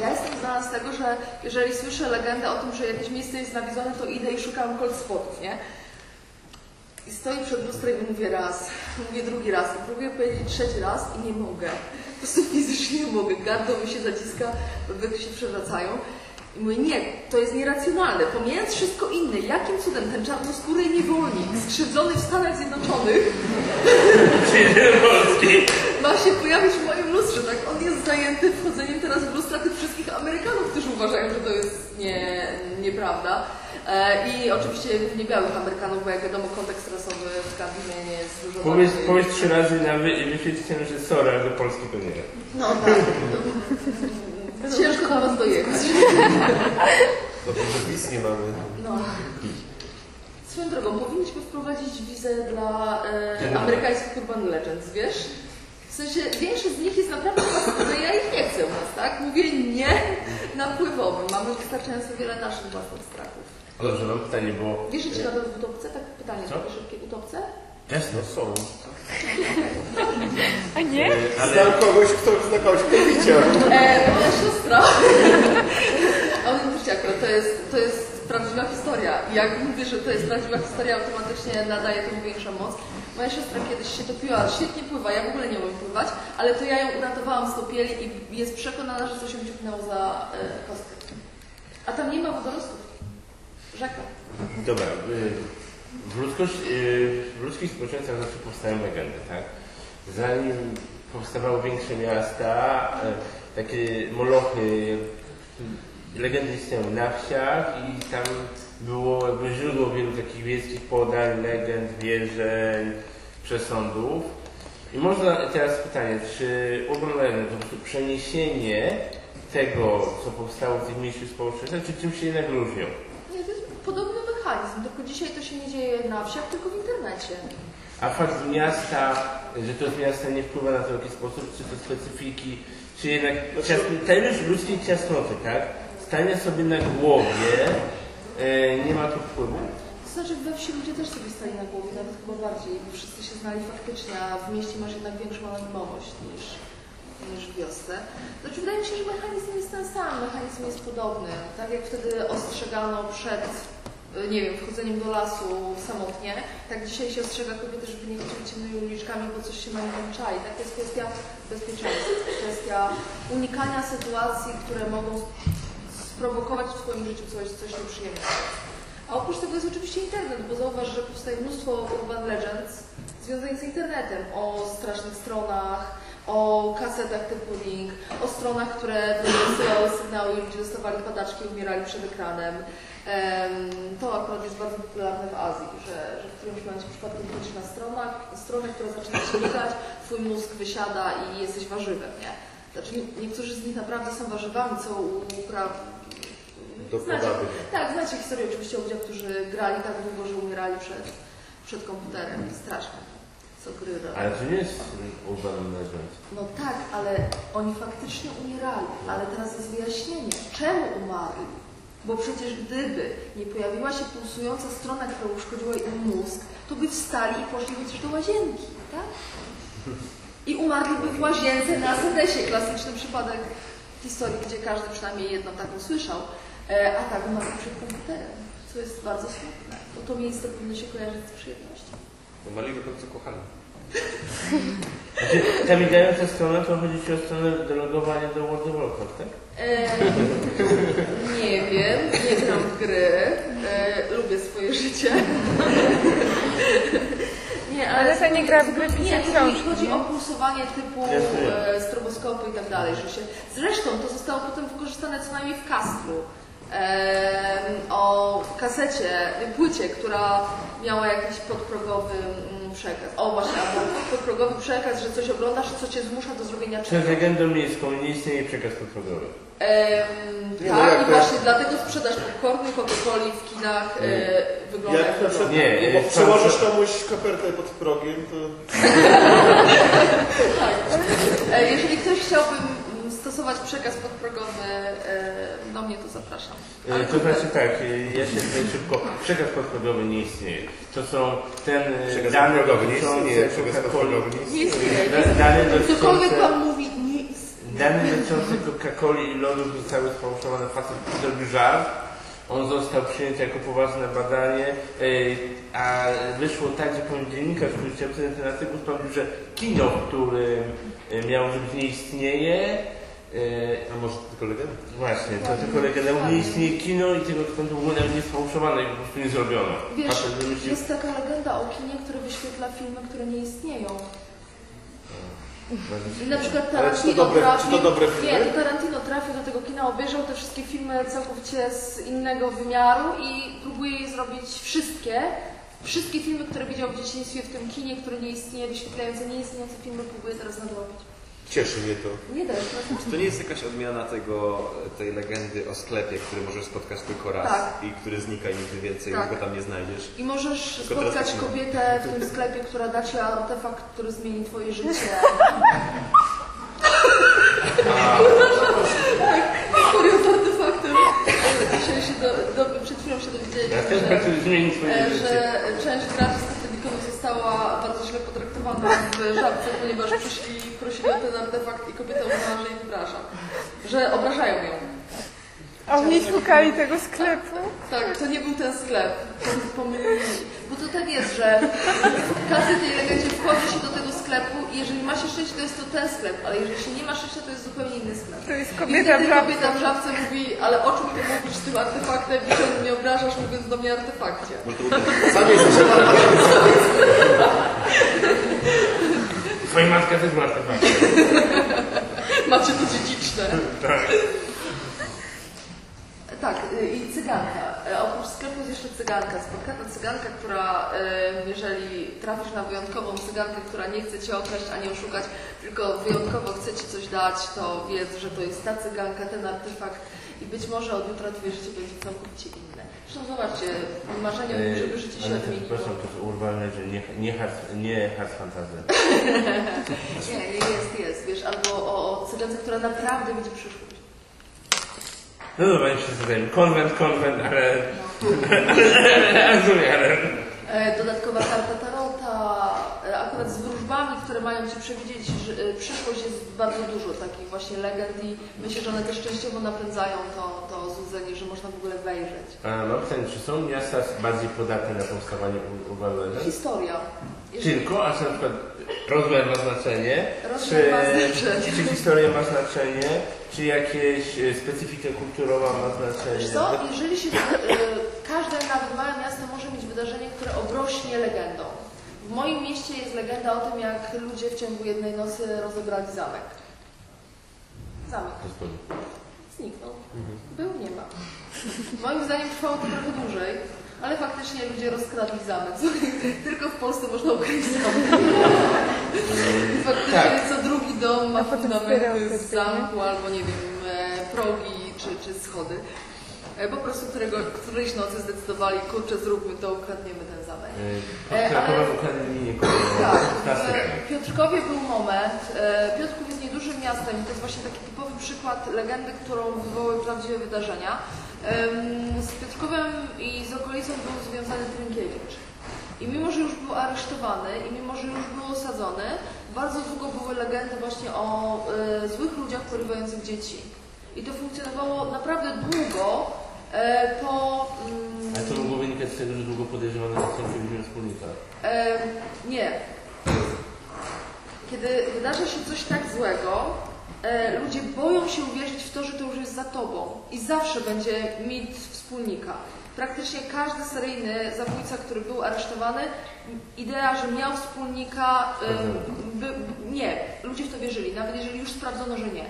ja jestem znana z tego, że jeżeli słyszę legendę o tym, że jakieś miejsce jest nawiedzone, to idę i szukam cold spotów, nie? I stoję przed lustrem i mówię raz, mówię drugi raz, i próbuję powiedzieć trzeci raz i nie mogę. Po prostu (laughs) fizycznie nie mogę. Gardło mi się zaciska, wydy się przewracają. I mówię, nie, to jest nieracjonalne. Pomijając wszystko inne, jakim cudem ten czarnoskóry niewolnik, skrzywdzony w Stanach Zjednoczonych, (laughs) ma się pojawić w moim lustrze, tak? On jest zajęty wchodzeniem teraz w lustra tych wszystkich Amerykanów, którzy uważają, że to jest nie, nieprawda. E, I oczywiście niebiałych Amerykanów, bo jak wiadomo kontekst rasowy w Candyman jest dużo Powiedz, bardziej... powiedz trzy razy na wy, wyświetlić że sorry, ale do Polski to nie. No tak. (laughs) Ciężko do was dojechać. Dobrze, że wiz nie mamy. No. Swoją drogą, powinniśmy wprowadzić wizę dla e, amerykańskich urban legends, wiesz? W sensie, większość z nich jest naprawdę paskudna, ja ich nie chcę u nas, tak? Mówię nie napływowym. Mamy wystarczająco wiele naszych własnych strachów. Dobrze, mam pytanie, bo... Wiesz, że ci nawet w utopce? Tak pytanie, Co? takie szybkie utopce? Jasno, są. A nie? Znam kogoś, kto zna kogoś, kto widział. E, moja siostra. Autentycznie akurat to jest, to jest prawdziwa historia. I Jak mówię, że to jest prawdziwa historia, automatycznie nadaje temu większą moc. Moja siostra kiedyś się topiła, świetnie pływa, ja w ogóle nie umiem pływać, ale to ja ją uratowałam z topieli i jest przekonana, że coś ją ciągnęło za e, kostkę. A tam nie ma wodorostów. Rzeka. Dobra, y, w, ludzkość, y, w ludzkich społeczeństwach zawsze powstają legendy, tak? Zanim powstawały większe miasta, y, takie molochy, legendy istniały na wsiach i tam było jakby źródło wielu takich wiejskich podań, legend, wierzeń, przesądów. I można teraz pytanie, czy Legend to po prostu przeniesienie tego, co powstało w tych mniejszych społeczeństwach, czy czym się jednak różnią? Nie, to jest podobny mechanizm, tylko dzisiaj to się nie dzieje na wsiach, tylko w internecie. A fakt miasta, że to z miasta nie wpływa na to w jakiś sposób, czy to specyfiki, czy jednak cias, tajemnicz ludzkiej ciasnoty, tak? Stanie sobie na głowie, e, nie ma tu wpływu. To znaczy we wsi ludzie też sobie stali na głowie, nawet chyba bardziej, bo wszyscy się znali faktycznie, a w mieście masz jednak większą anonimowość niż, niż w wiosce. Znaczy wydaje mi się, że mechanizm jest ten sam, mechanizm jest podobny. Tak jak wtedy ostrzegano przed, nie wiem, wchodzeniem do lasu samotnie, tak dzisiaj się ostrzega kobiety, żeby nie chodziły ciemnymi uliczkami, bo coś się na nich. Tak to jest kwestia bezpieczeństwa, kwestia unikania sytuacji, które mogą sprowokować w Twoim życiu coś, coś nieprzyjemnego. A oprócz tego jest oczywiście internet, bo zauważ, że powstaje mnóstwo urban legends związanych z internetem, o strasznych stronach, o kasetach typu link, o stronach, które wysyłały sygnały i ludzie dostawali padaczki i umierali przed ekranem. To akurat jest bardzo popularne w Azji, że, że w którymś momencie przypadkiem wchodzisz na stronach, stronę, która zaczyna się klikać, twój mózg wysiada i jesteś warzywem, nie? Znaczy nie- niektórzy z nich naprawdę są warzywami, co upraw... Do Znacie, tak, znacie historię oczywiście o ludziach, którzy grali tak długo, że umierali przed, przed komputerem. Straszne. Co gry robią. Ale to nie jest urban legend. No tak, ale oni faktycznie umierali. Ale teraz jest wyjaśnienie, czemu umarli. Bo przecież gdyby nie pojawiła się pulsująca strona, która uszkodziła im mózg, to by wstali i poszli chociaż do łazienki, tak? I umarliby w łazience na sedesie. Klasyczny przypadek historii, gdzie każdy przynajmniej jedną taką słyszał. E, a tak umarł przed komputerem, co jest bardzo smutne, bo to miejsce powinno się kojarzyć z przyjemnością. Mali do końca kochani. (laughs) Znaczy, ta migająca strona to chodzi ci o stronę do logowania do World of Warcraft, tak? E, nie wiem, nie gram w gry, e, lubię swoje życie. (laughs) Nie, ale Ale to nie gra w gry, nie, pisze chodzi, książki. chodzi o pulsowanie typu e, stroboskopy i tak dalej, że się... Zresztą to zostało potem wykorzystane co najmniej w Kastlu. O kasecie, płycie, która miała jakiś podprogowy mm, przekaz. O właśnie, albo podprogowy przekaz, że coś oglądasz, co cię zmusza do zrobienia czegoś. Przed legendą miejską nie istnieje przekaz podprogowy. Ehm, Nie, no tak, jak i to- właśnie dlatego sprzedaż popcornu Coca-Coli w kinach e, wygląda Jak jak na przykład Nie, bo jest przełożysz tam- komuś kopertę pod progiem, to (laughs) e, Jeżeli ktoś chciałby stosować przekaz podprogowy, e, do mnie to zapraszam. E, To znaczy tak, e, ja się tutaj szybko, przekaz podprogowy nie istnieje. To są ten przekaz dane dotyczące Coca-Coli. podprogowy nie Nie istnieje. istnieje. Da- Dane dotyczące, Pan mówi, nie istnieje. dane dotyczące Coca-Coli i lodów zostały sfałszowane. Facet zrobił żart. On został przyjęty jako poważne badanie, a wyszło tak, że pewien dziennikarz, który chciał ten artykuł, stwierdził, że kino, w którym miało być nie istnieje, A może tylko legenda? Właśnie, to tylko legenda. Nie istnieje kino i tego było nawet nie sfałszowane i po prostu nie zrobiono. Wiesz, wymyślił, jest taka legenda o kinie, które wyświetla filmy, które nie istnieją. I na przykład to Tarantino dobre- trafił, to dobre filmy? Nie, to Tarantino trafił do tego kina, obejrzał te wszystkie filmy całkowicie z innego wymiaru i próbuje je zrobić wszystkie. Wszystkie filmy, które widział w dzieciństwie w tym kinie, które nie istnieje, wyświetlające nieistniejące filmy, próbuje teraz nadrobić. Cieszy mnie to. Nie też. Czy to nie jest jakaś odmiana tego, tej legendy o sklepie, który możesz spotkać tylko raz Tak. i który znika i nigdy więcej, Tak. już go tam nie znajdziesz? I możesz Tylko spotkać tak kobietę w tym sklepie, która da ci artefakt, który zmieni twoje życie. (laughs) Tak, historia z artefaktem. Dzisiaj się do, do, przed chwilą się ja dowiedzieliśmy, że, że część graczy została bardzo źle potraktowana w żabce, ponieważ przyszli prosili o ten artefakt i kobieta uznała, że ich obraża. Że obrażają ją. A oni szukali tego sklepu? Tak, to nie był ten sklep. Pomylili. Bo to tak jest, że w każdej tej legendzie wchodzi się do tego sklepu i jeżeli ma się szczęście, to jest to ten sklep, ale jeżeli się nie ma szczęścia, to jest zupełnie inny sklep. To jest kobieta w wtedy żabce. kobieta w żabce mówi, ale o czym ty mówisz z tym artefaktem i czemu mnie obrażasz, mówiąc do mnie artefakcie. Sam jesteś Twoja matka też ma artefakt. (laughs) Macie to dziedziczne. (laughs) Tak. Tak, y, i cyganka. E, Oprócz sklepu jest jeszcze cyganka. Spotkana cyganka, która, e, jeżeli trafisz na wyjątkową cygankę, która nie chce cię okraść ani oszukać, tylko wyjątkowo chce ci coś dać, to wiedz, że to jest ta cyganka, ten artefakt i być może od jutra twoje życie będzie całkowicie inne. Zresztą zobaczcie, marzenie o tym, żeby życie się Ale odmieniło. przepraszam, to urwane, że nie, nie, hard, nie hard fantasy. (laughs) Nie, jest, jest, wiesz, albo o, o która naprawdę widzi przyszłość. No dobra, wszyscy zajmę. Konwent, konwent, ale... (laughs) rozumiem, ale... E, Dodatkowa karta Tarota, e, akurat z wróżbami, które mają Ci przewidzieć że, e, przyszłość jest bardzo dużo takich właśnie legend i myślę, że one też częściowo napędzają to, to złudzenie, że można w ogóle wejrzeć. A mam pytanie, czy są miasta bardziej podatne na powstawanie u- uwalenia? Historia. Jeżeli- Tylko, a czy na przykład rozmiar ma znaczenie? Rozmiar czy, ma znaczenie. Czy historia ma znaczenie? Czy jakieś e, specyfika kulturowa ma znaczenie? Wiesz co, jeżeli się, e, każde nawet małe miasto może mieć wydarzenie, które obrośnie legendą. W moim mieście jest legenda o tym, jak ludzie w ciągu jednej nocy rozebrali zamek. Zamek. Zniknął. Był, nie ma. Moim zdaniem trwało to trochę dłużej, ale faktycznie ludzie rozkradli zamek. Tylko w Polsce można ukryć zamek. I faktycznie Tak. co drugi dom ma z zamku albo nie wiem, e, progi czy, czy schody. E, Po prostu którego, którejś nocy zdecydowali, kurczę zróbmy to, ukradniemy ten zamek. E, Krakowem ale-. Tak, 15 w Piotrkowie był moment. e, Piotrków jest niedużym miastem i to jest właśnie taki typowy przykład legendy, którą wywołały prawdziwe wydarzenia. Z Piotrkowem i z okolicą był związany Trynkiewicz. I mimo, że już był aresztowany i mimo, że już był osadzony, bardzo długo były legendy właśnie o e, złych ludziach porywających dzieci. I to funkcjonowało naprawdę długo e, po... mm, Ale to mogło wynikać z tego, że długo podejrzewano, że Stankiewicz wspólnika. E, nie. Kiedy wydarza się coś tak złego, e, ludzie boją się uwierzyć w to, że to już jest za tobą. I zawsze będzie mit wspólnika. Praktycznie każdy seryjny zabójca, który był aresztowany, idea, że miał wspólnika, e, by, nie. Ludzie w to wierzyli, nawet jeżeli już sprawdzono, że nie.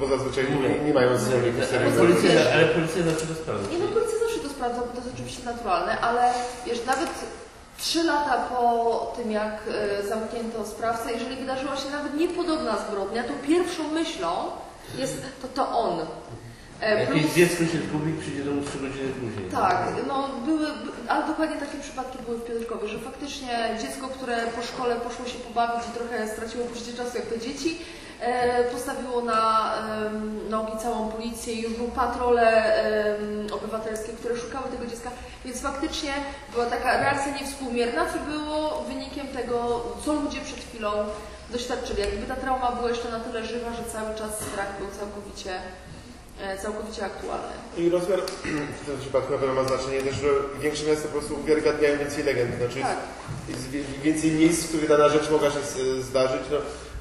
Bo, zazwyczaj nie, nie mają seryjnych. policja, ale policja zawsze to sprawdza. Nie no, policja zawsze to sprawdza, bo to jest oczywiście naturalne, ale wiesz, nawet trzy lata po tym, jak e, zamknięto sprawcę, jeżeli wydarzyła się nawet niepodobna zbrodnia, to pierwszą myślą jest to, to on. E, Jakieś plus- dziecko się zgubi, przyjdzie do domu trzy godziny później. tak, no były, by- ale dokładnie takie przypadki były w Piotrkowie, że faktycznie dziecko, które po szkole poszło się pobawić i trochę straciło poczucie czasu jak to dzieci, postawiło na nogi całą policję i już był patrole obywatelskie, które szukały tego dziecka, więc faktycznie była taka reakcja niewspółmierna, co było wynikiem tego, co ludzie przed chwilą doświadczyli. Jakby ta trauma była jeszcze na tyle żywa, że cały czas strach był całkowicie, e, całkowicie aktualny. I rozmiar w tym przypadku na pewno ma znaczenie też, że większe miasta po prostu uwiarygadniają więcej legend. Znaczy Tak. jest więcej miejsc, w których dana rzecz mogła się zdarzyć. No,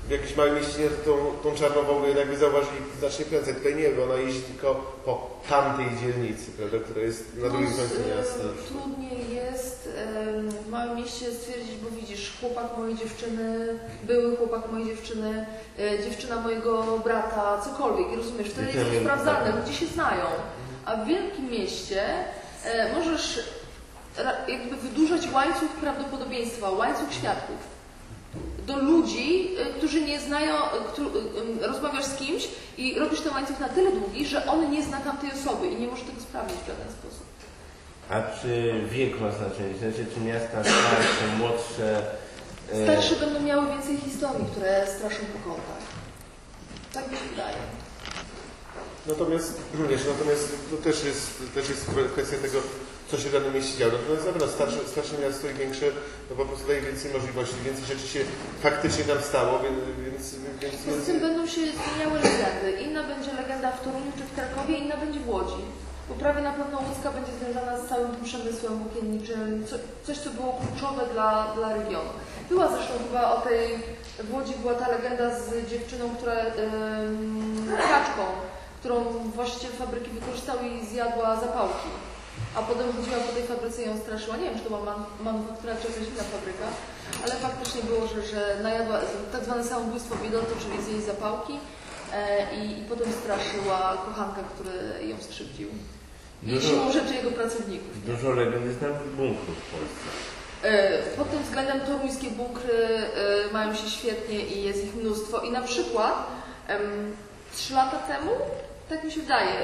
w jakimś małej mieścinie to tą, tą czarną wołgę jednak by zauważyli znacznie prędzej. Tutaj nie, bo ona jeździ tylko po tamtej dzielnicy, prawda, która jest na drugim No, końcu z- miasta. Trudniej jest w małym mieście stwierdzić, bo widzisz, chłopak mojej dziewczyny, były chłopak mojej dziewczyny, e, dziewczyna mojego brata, cokolwiek, rozumiesz, wtedy jest to sprawdzane, tak. ludzie się znają. A w wielkim mieście e, możesz jakby wydłużać łańcuch prawdopodobieństwa, łańcuch świadków do ludzi, y, którzy nie znają, y, y, rozmawiasz z kimś i robisz ten łańcuch na tyle długi, że on nie zna tamtej osoby i nie może tego sprawdzić w żaden sposób. A czy wiek ma znaczenie? Znaczy, czy miasta starsze, młodsze... e, Starsze będą miały więcej historii, które straszą po kątach. Tak mi się wydaje. Natomiast, (clears throat) wiesz, natomiast to też jest, też jest kwestia tego, co się w danym mieście działo. Natomiast zaraz starsze, starsze miasto i większe, no po prostu daje więcej możliwości, więcej rzeczy się faktycznie tam stało, więc... więc, więc, Poza tym będą się zmieniały legendy. Inna będzie legenda w Toruniu czy w Krakowie, inna będzie w Łodzi. Bo prawie na pewno łódzka będzie związana z całym tym przemysłem włókienniczym, co, coś, co było kluczowe dla, dla regionu. Była zresztą chyba o tej, w Łodzi była ta legenda z dziewczyną, która, ym, kaczką, którą właściciel fabryki wykorzystał i zjadła zapałki. A potem chodziła po tej fabryce i ją straszyła. Nie wiem, czy to była man, manufaktura, czy jakaś inna fabryka, ale faktycznie było, że, że najadła tak zwane samobójstwo bidonto, czyli zjeść zapałki e, i, i potem straszyła kochanka, który ją skrzywdził. I Dużo- siłą rzeczy jego pracowników. Dużo legend jest na bunkrów w Polsce. E, Pod tym względem toruńskie bunkry e, mają się świetnie i jest ich mnóstwo. I na przykład trzy lata temu, tak mi się wydaje, e,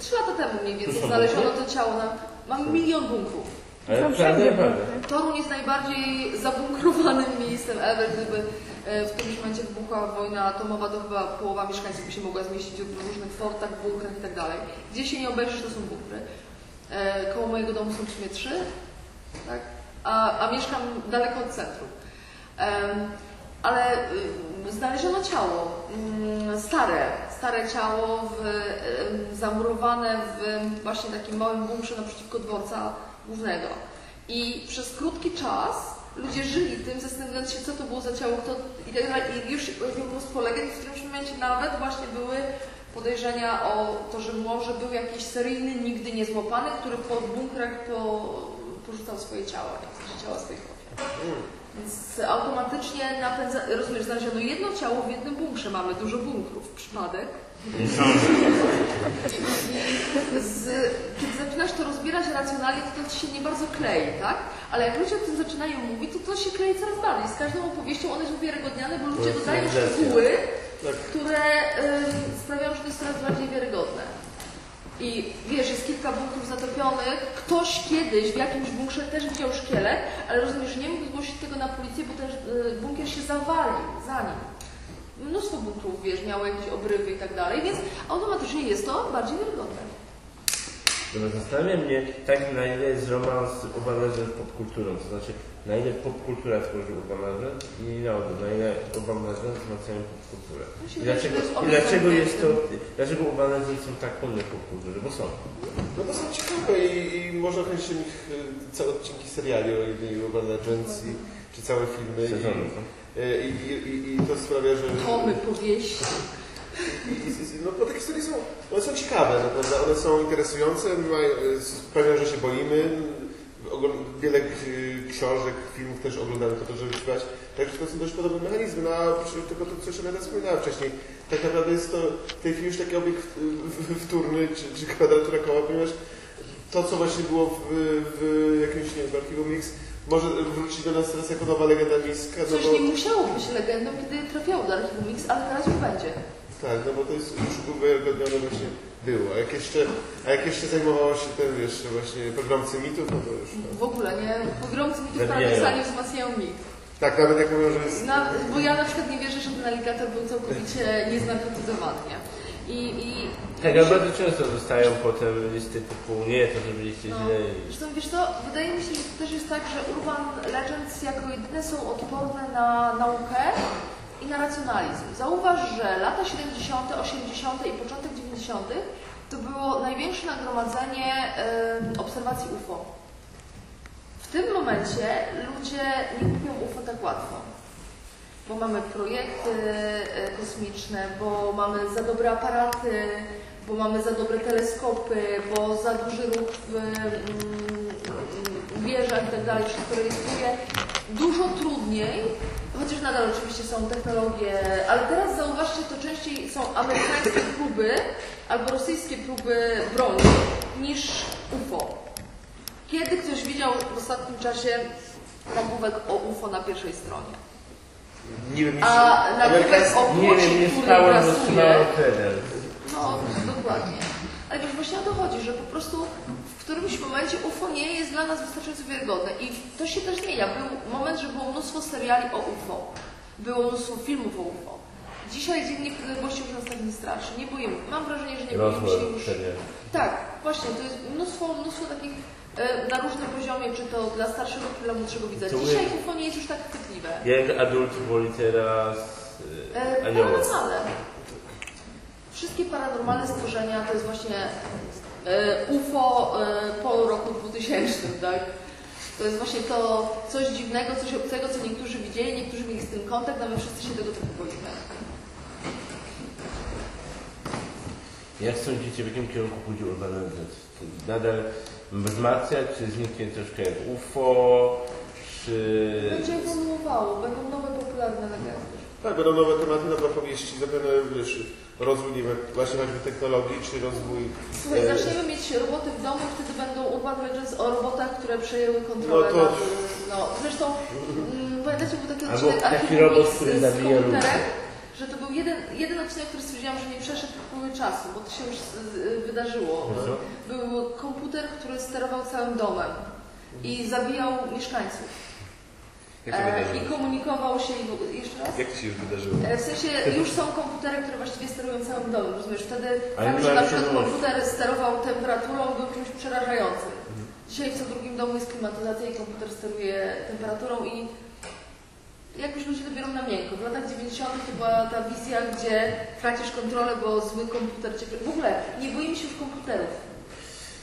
trzy lata temu mniej więcej znaleziono to ciało. Na, mam milion bunkrów. Ale prawda, prawda. Toruń jest najbardziej zabunkrowanym miejscem ever. Gdyby e, w którymś momencie wybuchła wojna atomowa, to chyba połowa mieszkańców by się mogła zmieścić w różnych fortach, bunkrach i tak dalej. Gdzie się nie obejrzysz, to są bunkry. E, Koło mojego domu są w sumie trzy, tak? a, a mieszkam daleko od centrum. Ale y, znaleziono ciało, mm, stare, stare ciało, w, em, zamurowane w właśnie takim małym bunkrze naprzeciwko dworca głównego. I przez krótki czas ludzie żyli tym, zastanawiając się, co to było za ciało, kto i tak dalej. I już było mnóstwo legend, w którymś momencie nawet właśnie były podejrzenia o to, że może był jakiś seryjny, nigdy nie złapany, który po bunkrach po, porzucał swoje ciała, jakieś ciała swoich ofiar. Więc automatycznie napędza, rozumiesz, znaleziono jedno ciało w jednym bunkrze, mamy dużo bunkrów, przypadek. (laughs) Z, kiedy zaczynasz to rozbierać racjonalnie, to to ci się nie bardzo klei, tak? Ale jak ludzie o tym zaczynają mówić, to to się klei coraz bardziej. Z każdą opowieścią one są uwiarygodniane, bo ludzie dodają szczegóły, Tak. które ym, sprawiają, że to jest coraz bardziej wiarygodne. I wiesz, jest kilka bunkrów zatopionych. Ktoś kiedyś w jakimś bunkrze też widział szkielet, ale rozumiesz, nie mógł zgłosić tego na policję, bo ten y, bunkier się zawalił za nim. Mnóstwo bunkrów, wiesz, miało jakieś obrywy i tak dalej, więc automatycznie jest to bardziej wiarygodne. Zastanawia mnie tak, na ile jest romans Urban Legend popkulturą, to znaczy na ile popkultura tworzy Urban Legend i na odwrót, na ile Urban Legend wzmacniają popkulturę. I dlaczego, i dlaczego jest to, dlaczego Urban Legend są tak podobne popkulturze, bo są. No to są ciekawe i, i można kręcić o nich y, całe odcinki seriali o jednej Urban Legends i, czy całe filmy. I, Sezony, no. y, i, i, i, I to sprawia, że... Tomy, powieści. I, i, i- no bo te historie są, one są ciekawe, no, prawda? one są interesujące, mają, y, sprawiają, że się boimy. Wiele książek, filmów też oglądamy po to, żeby czytać. Także to są dość podobne mechanizmy, no a przy, tylko to, co jeszcze wspominała wcześniej. Tak naprawdę jest to w tej chwili już taki obiekt y, wtórny, czy, czy kwadratura koła, ponieważ to, co właśnie było w, w jakimś, nie wiem, archiwum Mix, może wrócić do nas teraz jako nowa legenda miejska, no Coś bo... nie musiało być legendą, kiedy trafiało do Archiwum Mix, ale teraz już będzie. Tak, no bo to jest już uwiarygodnione właśnie było. A jak jeszcze, a jak jeszcze zajmowało się tym jeszcze właśnie pogromcy mitów, no to już. No. W ogóle nie. Pogromcy mitów Zabijają. paradoksalnie wzmacniają mit. Tak, nawet jak mówią, że jest. Na, bo ja na przykład nie wierzę, że ten aligator był całkowicie nieznarkotyzowany, nie? I, i Tak, ale bardzo często dostają potem listy typu nie, to że byliście No, źle zresztą wiesz co, wydaje mi się, że to też jest tak, że Urban Legends jako jedyne są odporne na naukę na racjonalizm. Zauważ, że lata 70., 80. i początek 90. to było największe nagromadzenie em, obserwacji UFO. W tym momencie ludzie nie kupią UFO tak łatwo. Bo mamy projekty e, kosmiczne, bo mamy za dobre aparaty, bo mamy za dobre teleskopy, bo za duży ruch w mm, mm, wieżach i tak wszystko rejestruje. Dużo trudniej, chociaż nadal oczywiście są technologie, ale teraz zauważcie, to częściej są amerykańskie próby albo rosyjskie próby broni niż UFO. Kiedy ktoś widział w ostatnim czasie nagłówek o UFO na pierwszej stronie? Nie wiem, A nagłówek o nie który trener. No, dokładnie. Ale wiesz, właśnie o to chodzi, że po prostu w którymś momencie UFO nie jest dla nas wystarczająco wiarygodne. I to się też zmienia. Był moment, że było mnóstwo seriali o UFO. Było mnóstwo filmów o UFO. Dzisiaj Dzień Niepodległości już nas tak nie straszy. Nie boimy. Mam wrażenie, że nie boimy się już. Tak, właśnie. To jest mnóstwo, mnóstwo takich e, na różnym poziomie, czy to dla starszego, czy dla młodszego widza. Dzisiaj UFO nie jest już tak chwytliwe. Jak adult woli teraz e, anioła. paranormalne. Wszystkie paranormalne stworzenia to jest właśnie e, UFO e, po roku 2000, tak? To jest właśnie to coś dziwnego, coś obcego, co niektórzy widzieli, niektórzy mieli z tym kontakt, a my wszyscy się tego trochę boimy. Jak sądzicie, w jakim kierunku pójdzie Urban Legend? Czy Nadal wzmacniać, czy zniknie troszkę jak UFO, czy... Będzie ewoluowało, będą nowe popularne legendy. Tak, będą nowe tematy, nowe opowieści, zapewne wiesz, rozwój nie wiem, właśnie choćby technologii, czy rozwój. Słuchaj, e, zaczniemy mieć roboty w domu, wtedy będą Legends o robotach, które przejęły kontrolę No to- nad... No, zresztą, mm, pamiętacie, był taki odcinek taki Archiwum robot, który z zabija ludzi. że to był jeden, jeden odcinek, który stwierdziłam, że nie przeszedł upływu czasu, bo to się już z- z- wydarzyło. Mhm. Był komputer, który sterował całym domem i zabijał mieszkańców. Jak to E, I wydarzyło? komunikował się i... Jeszcze raz? Jak to się już wydarzyło? E, W sensie już są komputery, które właściwie sterują całym domem, rozumiesz? Wtedy nie że na przykład komputer sterował temperaturą był czymś przerażającym. Dzisiaj w co drugim domu jest klimatyzacja i komputer steruje temperaturą i jakoś ludzie to biorą na miękko. W latach 90. to była ta wizja, gdzie tracisz kontrolę, bo zły komputer cię... W ogóle nie boimy się już komputerów.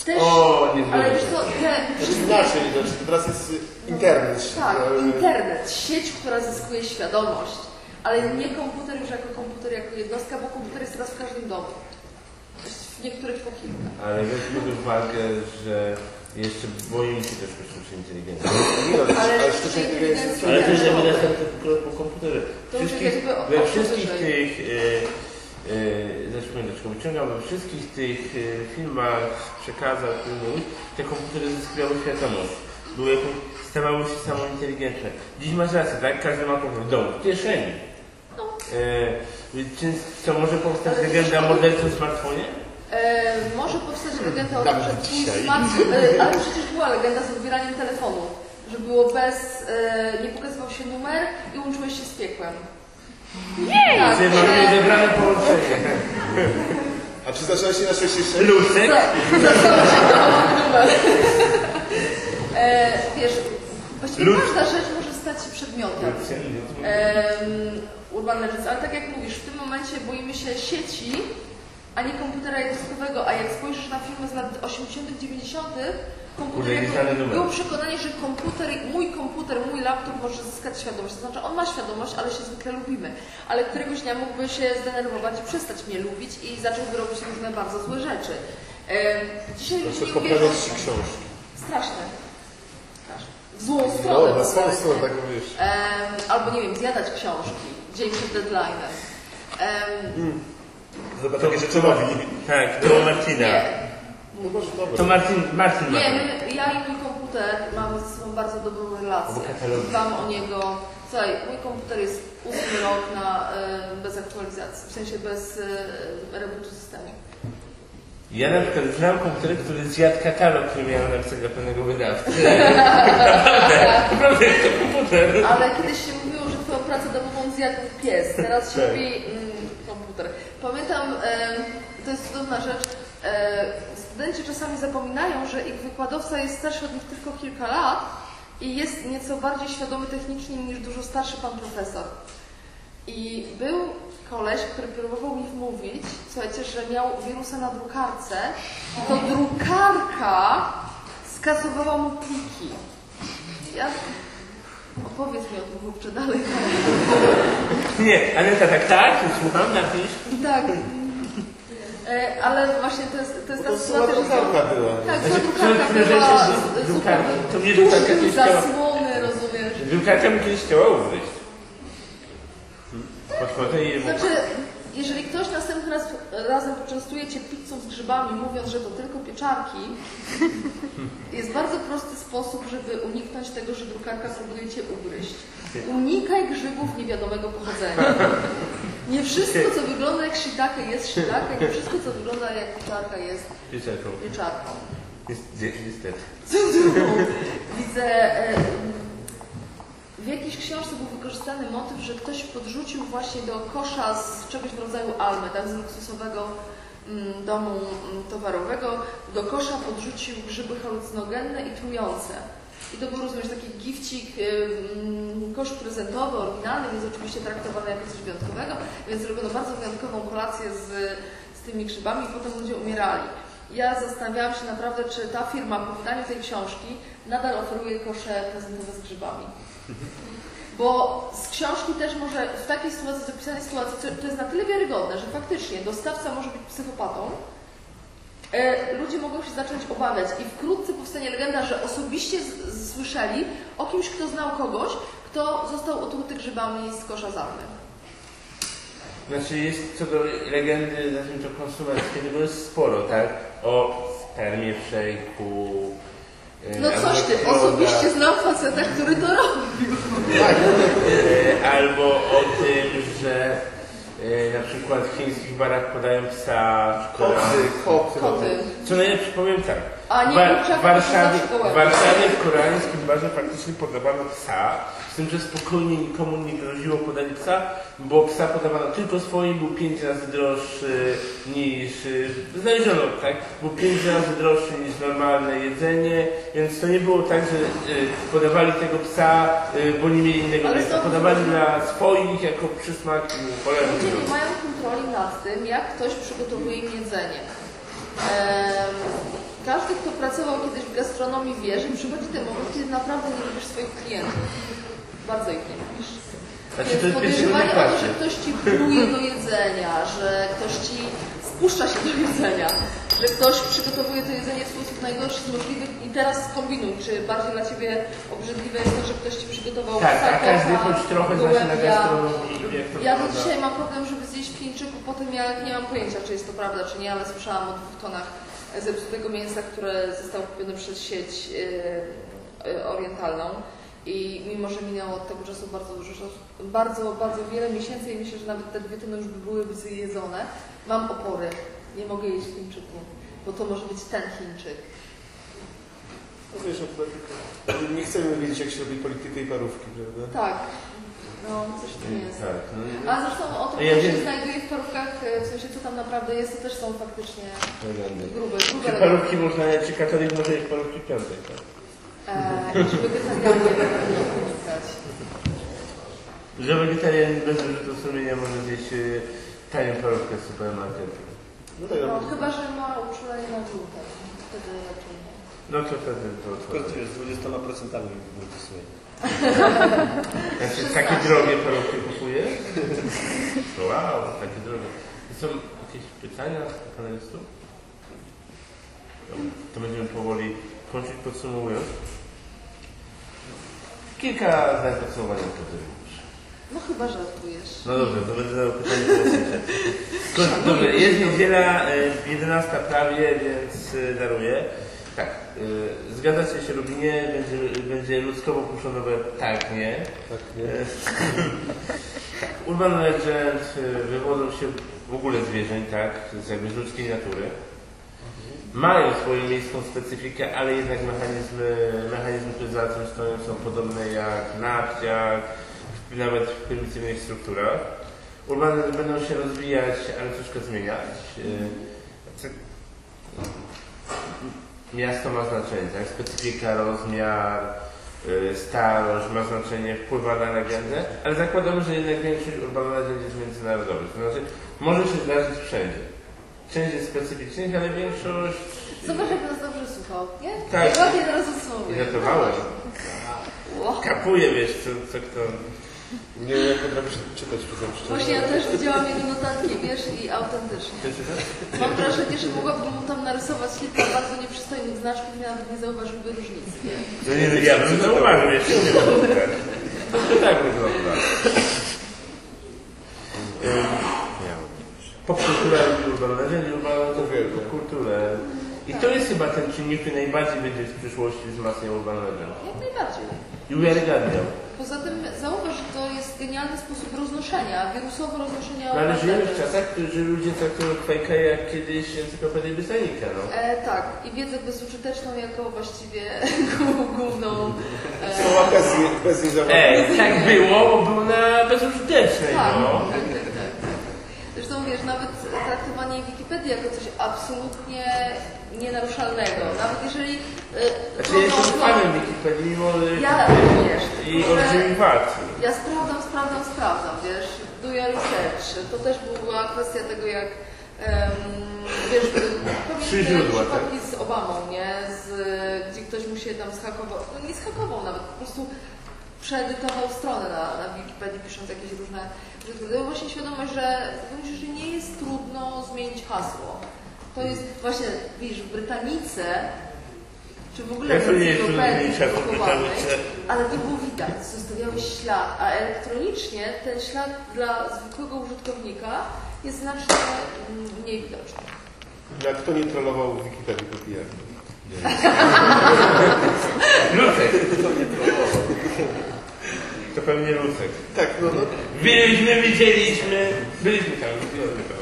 Też, O, nie ale wiem. wiesz co, te Znaczy wszystkie... inaczej, znaczy teraz jest y, internet. Tak, internet, sieć, która zyskuje świadomość, ale nie komputer już jako komputer, jako jednostka, bo komputer jest teraz w każdym domu. W niektórych po kilka. Ale weźmy pod uwagę, że jeszcze boimy się też sztucznej inteligencji. No, Ale ale sztuczna inteligencja jest Ale to też ewidentne tylko po komputerze. To już Wszystkich, jakby o- we wszystkich tych, e, e, zacznijmy dlaczego wyciągam, we wszystkich tych e, filmach, przekazach, filmów, te komputery zyskiwały świadomość. Były stawały się samointeligentne. Dziś masz rację, tak? Każdy ma komputer w domu, w kieszeni. No. E, czy co może powstać Ale legenda o mordercy w smartfonie? E, może powstać legenda o tym, że twój dzisiaj. smart, e, ale przecież była legenda z odbieraniem telefonu, że było bez, e, nie pokazywał się numer i łączyłeś się z piekłem. Nie! Tak, mamy zebrane połączenie. A czy zaczyna się na 66? Lucek. E, wiesz, właściwie Lud- każda rzecz może stać się przedmiotem. Em, Urban Legends, ale tak jak mówisz, w tym momencie boimy się sieci, a nie komputera jednostkowego, a jak spojrzysz na filmy z lat 80., 90., komputer było przekonanie, że komputer, mój komputer, mój laptop może zyskać świadomość. To znaczy, on ma świadomość, ale się zwykle lubimy. Ale któregoś dnia mógłby się zdenerwować i przestać mnie lubić i zacząłby robić różne bardzo złe rzeczy. Dzisiaj poprawiać ci książki. Straszne. Straszne. W złą stronę. No, na poprawiać. stronę, tak mówisz. Albo nie wiem, zjadać książki dzień przed deadline'em. Em, Zobacz, takie rzeczy robi. Tak, to Marcina. nie. No może To. Marcin, Marcin ma. Nie, my, ja i mój komputer mamy ze sobą bardzo dobrą relację. Katalogi. Dbam o niego. Słuchaj, mój komputer jest ósmy rok na, e, bez aktualizacji, w sensie bez e, rebootu systemu. Ja na przykład znam komputer, który zjadł katalog, który miał napisać pewnego wydawcy. (laughs) Naprawdę, naprawdę jest to komputer. Ale kiedyś się mówiło, że twoją pracę domową zjadł pies, teraz się Tak. mówi mm, komputer. Pamiętam, e, to jest cudowna rzecz, e, studenci czasami zapominają, że ich wykładowca jest starszy od nich tylko kilka lat i jest nieco bardziej świadomy technicznie niż dużo starszy pan profesor. I był koleś, który próbował mi wmówić, słuchajcie, że miał wirusa na drukarce, to drukarka skasowała mu pliki. Ja... Opowiedz mi o tym chłopcze dalej. Nie, Aneta tak, tak, słucham, napisz. Tak. E, ale właśnie to jest, to jest ta prostu sytuacja, że drukarka była. Tak, Znaczy, to drukarka była rzeczy z- z drukarki? To mnie Tuż drukarka kiedyś chciała- zasłony, rozumiesz? Drukarka mi kiedyś chciała ugryźć. Podchodzę i mówię, Znaczy, jeżeli ktoś następny raz razem poczęstuje Cię pizzą z grzybami, mówiąc, że to tylko pieczarki, (laughs) jest bardzo prosty sposób, żeby uniknąć tego, że drukarka próbuje Cię ugryźć. Unikaj grzybów niewiadomego pochodzenia. (laughs) Nie wszystko, co wygląda jak shiitake jest shiitake, nie wszystko, co wygląda jak pieczarka jest pieczarką. pieczarką. Jest, niestety. Widzę, e, w jakiejś książce był wykorzystany motyw, że ktoś podrzucił właśnie do kosza z czegoś w rodzaju almy, tak, z luksusowego mm, domu mm, towarowego, do kosza podrzucił grzyby halucynogenne i trujące. I to był, rozumiesz, taki gifcik, ym, kosz prezentowy, oryginalny, więc oczywiście traktowany jako coś wyjątkowego, więc zrobiono bardzo wyjątkową kolację z, z tymi grzybami i potem ludzie umierali. Ja zastanawiałam się naprawdę, czy ta firma po wydaniu tej książki nadal oferuje kosze prezentowe z grzybami. Bo z książki też może w takiej sytuacji, z opisanej sytuacji, to- jest na tyle wiarygodne, że faktycznie dostawca może być psychopatą, ludzie mogą się zacząć obawiać i wkrótce powstanie legenda, że osobiście słyszeli o kimś, kto znał kogoś, kto został otruty grzybami z kosza zarmy. Znaczy jest co do legendy, to konsumenckiej, tego jest sporo, tak? O spermie w szejku. e, No coś ty, osobiście znam faceta, który to robił. e, Albo o tym, że e, na przykład w chińskich barach podają psa. Koty, koty. Koty. Co najlepsze, powiem tak. A nie kurczaka, w Warszawie, w Warszawie w koreańskim barze faktycznie podawano psa, z tym, że spokojnie nikomu nie groziło podanie psa, bo psa podawano tylko swoim, był pięć razy droższy niż, y, znaleziono, tak, był pięć razy droższy niż normalne jedzenie, więc to nie było tak, że y, podawali tego psa, y, bo nie mieli innego Ale miejsca, podawali dla swoich jako przysmak cholera Ludzie nie mają kontroli nad tym, jak ktoś przygotowuje im jedzenie. Em, każdy, kto pracował kiedyś w gastronomii wie, że przychodzi ten moment, kiedy naprawdę nie lubisz swoich klientów. Bardzo ich nie lubisz. Więc podejrzewanie o to, że ktoś ci pluje do jedzenia, że ktoś ci spuszcza się do jedzenia, że ktoś przygotowuje to jedzenie w sposób najgorszy z możliwych i teraz skombinuj, czy bardziej dla Ciebie obrzydliwe jest to, że ktoś Ci przygotował Tak, a każdy choć trochę zna na gastronomii i wie, jak to Ja do dzisiaj mam problem, żeby zjeść w Chińczyku, potem ja nie mam pojęcia, czy jest to prawda, czy nie, ale słyszałam o dwóch tonach zepsutego mięsa, które zostało kupione przez sieć yy, yy, orientalną. I mimo, że minęło od tego czasu bardzo dużo czasu, bardzo, bardzo wiele miesięcy i myślę, że nawet te dwie tony już by były zjedzone, mam opory. Nie mogę jeść Chińczyku, bo to może być ten Chińczyk. No wiesz, nie chcemy wiedzieć, jak się robi politykę i parówki, prawda? Tak. No, coś tu jest. Tak, no, A zresztą o tym, Ja co się wiem. znajduje w parówkach, e, w sensie co tam naprawdę jest, to też są faktycznie Legendy. grube, Czy grube parówki można, czy katolik może jeść parówki w piątek, tak? e, Czy wegetarianie powinni unikać. Że wegetarian bez wyrzutu sumienia może zjeść y, tanią parówkę z supermarketu. No tak, No, chyba, że ma uczulenie na gluten. Wtedy raczej nie. No to wtedy to Tylko otworzy. z 20% (laughs) wrócę Znaczy, takie drogie parówki kupuje? (laughs) Wow, takie drogie. Są jakieś pytania do panelistów? To będziemy powoli kończyć podsumowując. Kilka zdań podsumowania wtedy. No chyba żartujesz. No dobrze, to będę zadał pytanie. Ko- Dobrze, jest niedziela, y, 11 prawie, więc y, daruję. Y, zgadzacie się Lubinie, będzie, będzie ludzkowo puszonowe, tak, nie. tak, nie? Tak, (laughs) Urban Legend y, wywodzą się w ogóle zwierzeń, tak, z jakby z ludzkiej natury. Mają swoją miejską specyfikę, ale jednak mechanizmy, mechanizmy, które za tym stoją są podobne jak w- nawet w prymitywnych strukturach. Urbany będą się rozwijać, ale troszkę zmieniać. Miasto ma znaczenie, tak? Specyfika, rozmiar, y, starość ma znaczenie, wpływa na legendę, ale zakładamy, że jednak większość Urban Legend jest międzynarodowych. To znaczy, może się zdarzyć wszędzie. Część jest specyficznych, ale większość... Zobacz, jak nas dobrze słuchał, nie? Tak. Jak ładnie teraz odsumowuje. Żartowałem. Wow. Kapuje, wiesz, co, co kto... Nie, nie potrafisz czytać przez tym Właśnie ja też widziałam jego notatki, wiesz, i autentycznie. Mam wrażenie, że mogłabym mu tam narysować kilka bardzo nieprzystojnych znaczków i nawet nie zauważyłby różnicy. Nie? No nie, no ja bym zauważył, jeszcze nie wiem. To tak wygląda. Ym, Popkultura i urban legend, i urban legend Uwielbiam. popkulturę. I to jest chyba ten czynnik, który najbardziej będzie w przyszłości wzmacniał urban legend. Jak najbardziej. I uwiarygadniał. Poza tym zauważ, że to jest genialny sposób roznoszenia, wirusowo roznoszenia No ale żyjemy w czasach, że ludzie traktują Quake'a jak kiedyś encyklopedię Britannica, no. E, tak, i wiedzę bezużyteczną jako właściwie (laughs) główną. E, Słowa bez, bez. Ej, tak było, bo był na bezużytecznej, tak, no. tak, tak, tak, tak. Zresztą wiesz, nawet traktowanie Wikipedii jako coś absolutnie nienaruszalnego, nawet jeżeli. E, Znaczy ja jestem promocją- fanem Wikipedii, mimo że... Ja również. I olbrzymi wad. Ja sprawdzam, sprawdzam, sprawdzam, wiesz, your research. To też była kwestia tego, jak em, wiesz, pamiętam tak? przypadki z Obamą, nie? Z, gdzie ktoś mu się tam schakował, no nie schakował nawet, po prostu przeedytował stronę na, na Wikipedii, pisząc jakieś różne rzeczy. To właśnie świadomość, że myślę, że nie jest trudno zmienić hasło. To jest właśnie, widzisz, w Brytanice czy w ogóle w nie encyklopedii ale to było widać, zostawiałeś ślad, a elektronicznie ten ślad dla zwykłego użytkownika jest znacznie mm, mniej widoczny. Jak kto nie trollował w Wikipedii po pijaku? (laughs) Lucek. To pewnie Lucek. Tak, no, no. Byliśmy, widzieliśmy. Byliśmy tam, byliśmy tam.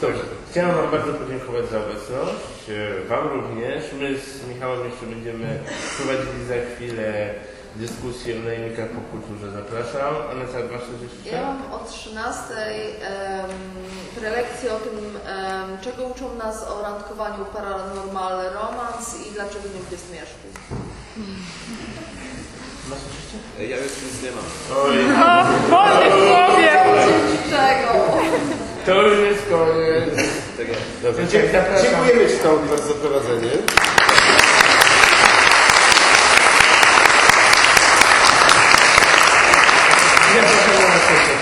Dobrze. Chciałem Wam bardzo podziękować za obecność. Wam również. My z Michałem jeszcze będziemy prowadzili za chwilę dyskusję o najemnikach po kulturze. Zapraszam. Aneta, masz coś jeszcze? Ja mam o 13 um, prelekcję o tym, em, czego uczą nas o randkowaniu paranormal romans i dlaczego nie lubię zmierzchu. Masz coś jeszcze? Ja już nic nie mam. Oj, Wolny człowiek! Czego? To już jest koniec. Tak jest. Dobrze. Dziękujemy Ci bardzo za prowadzenie.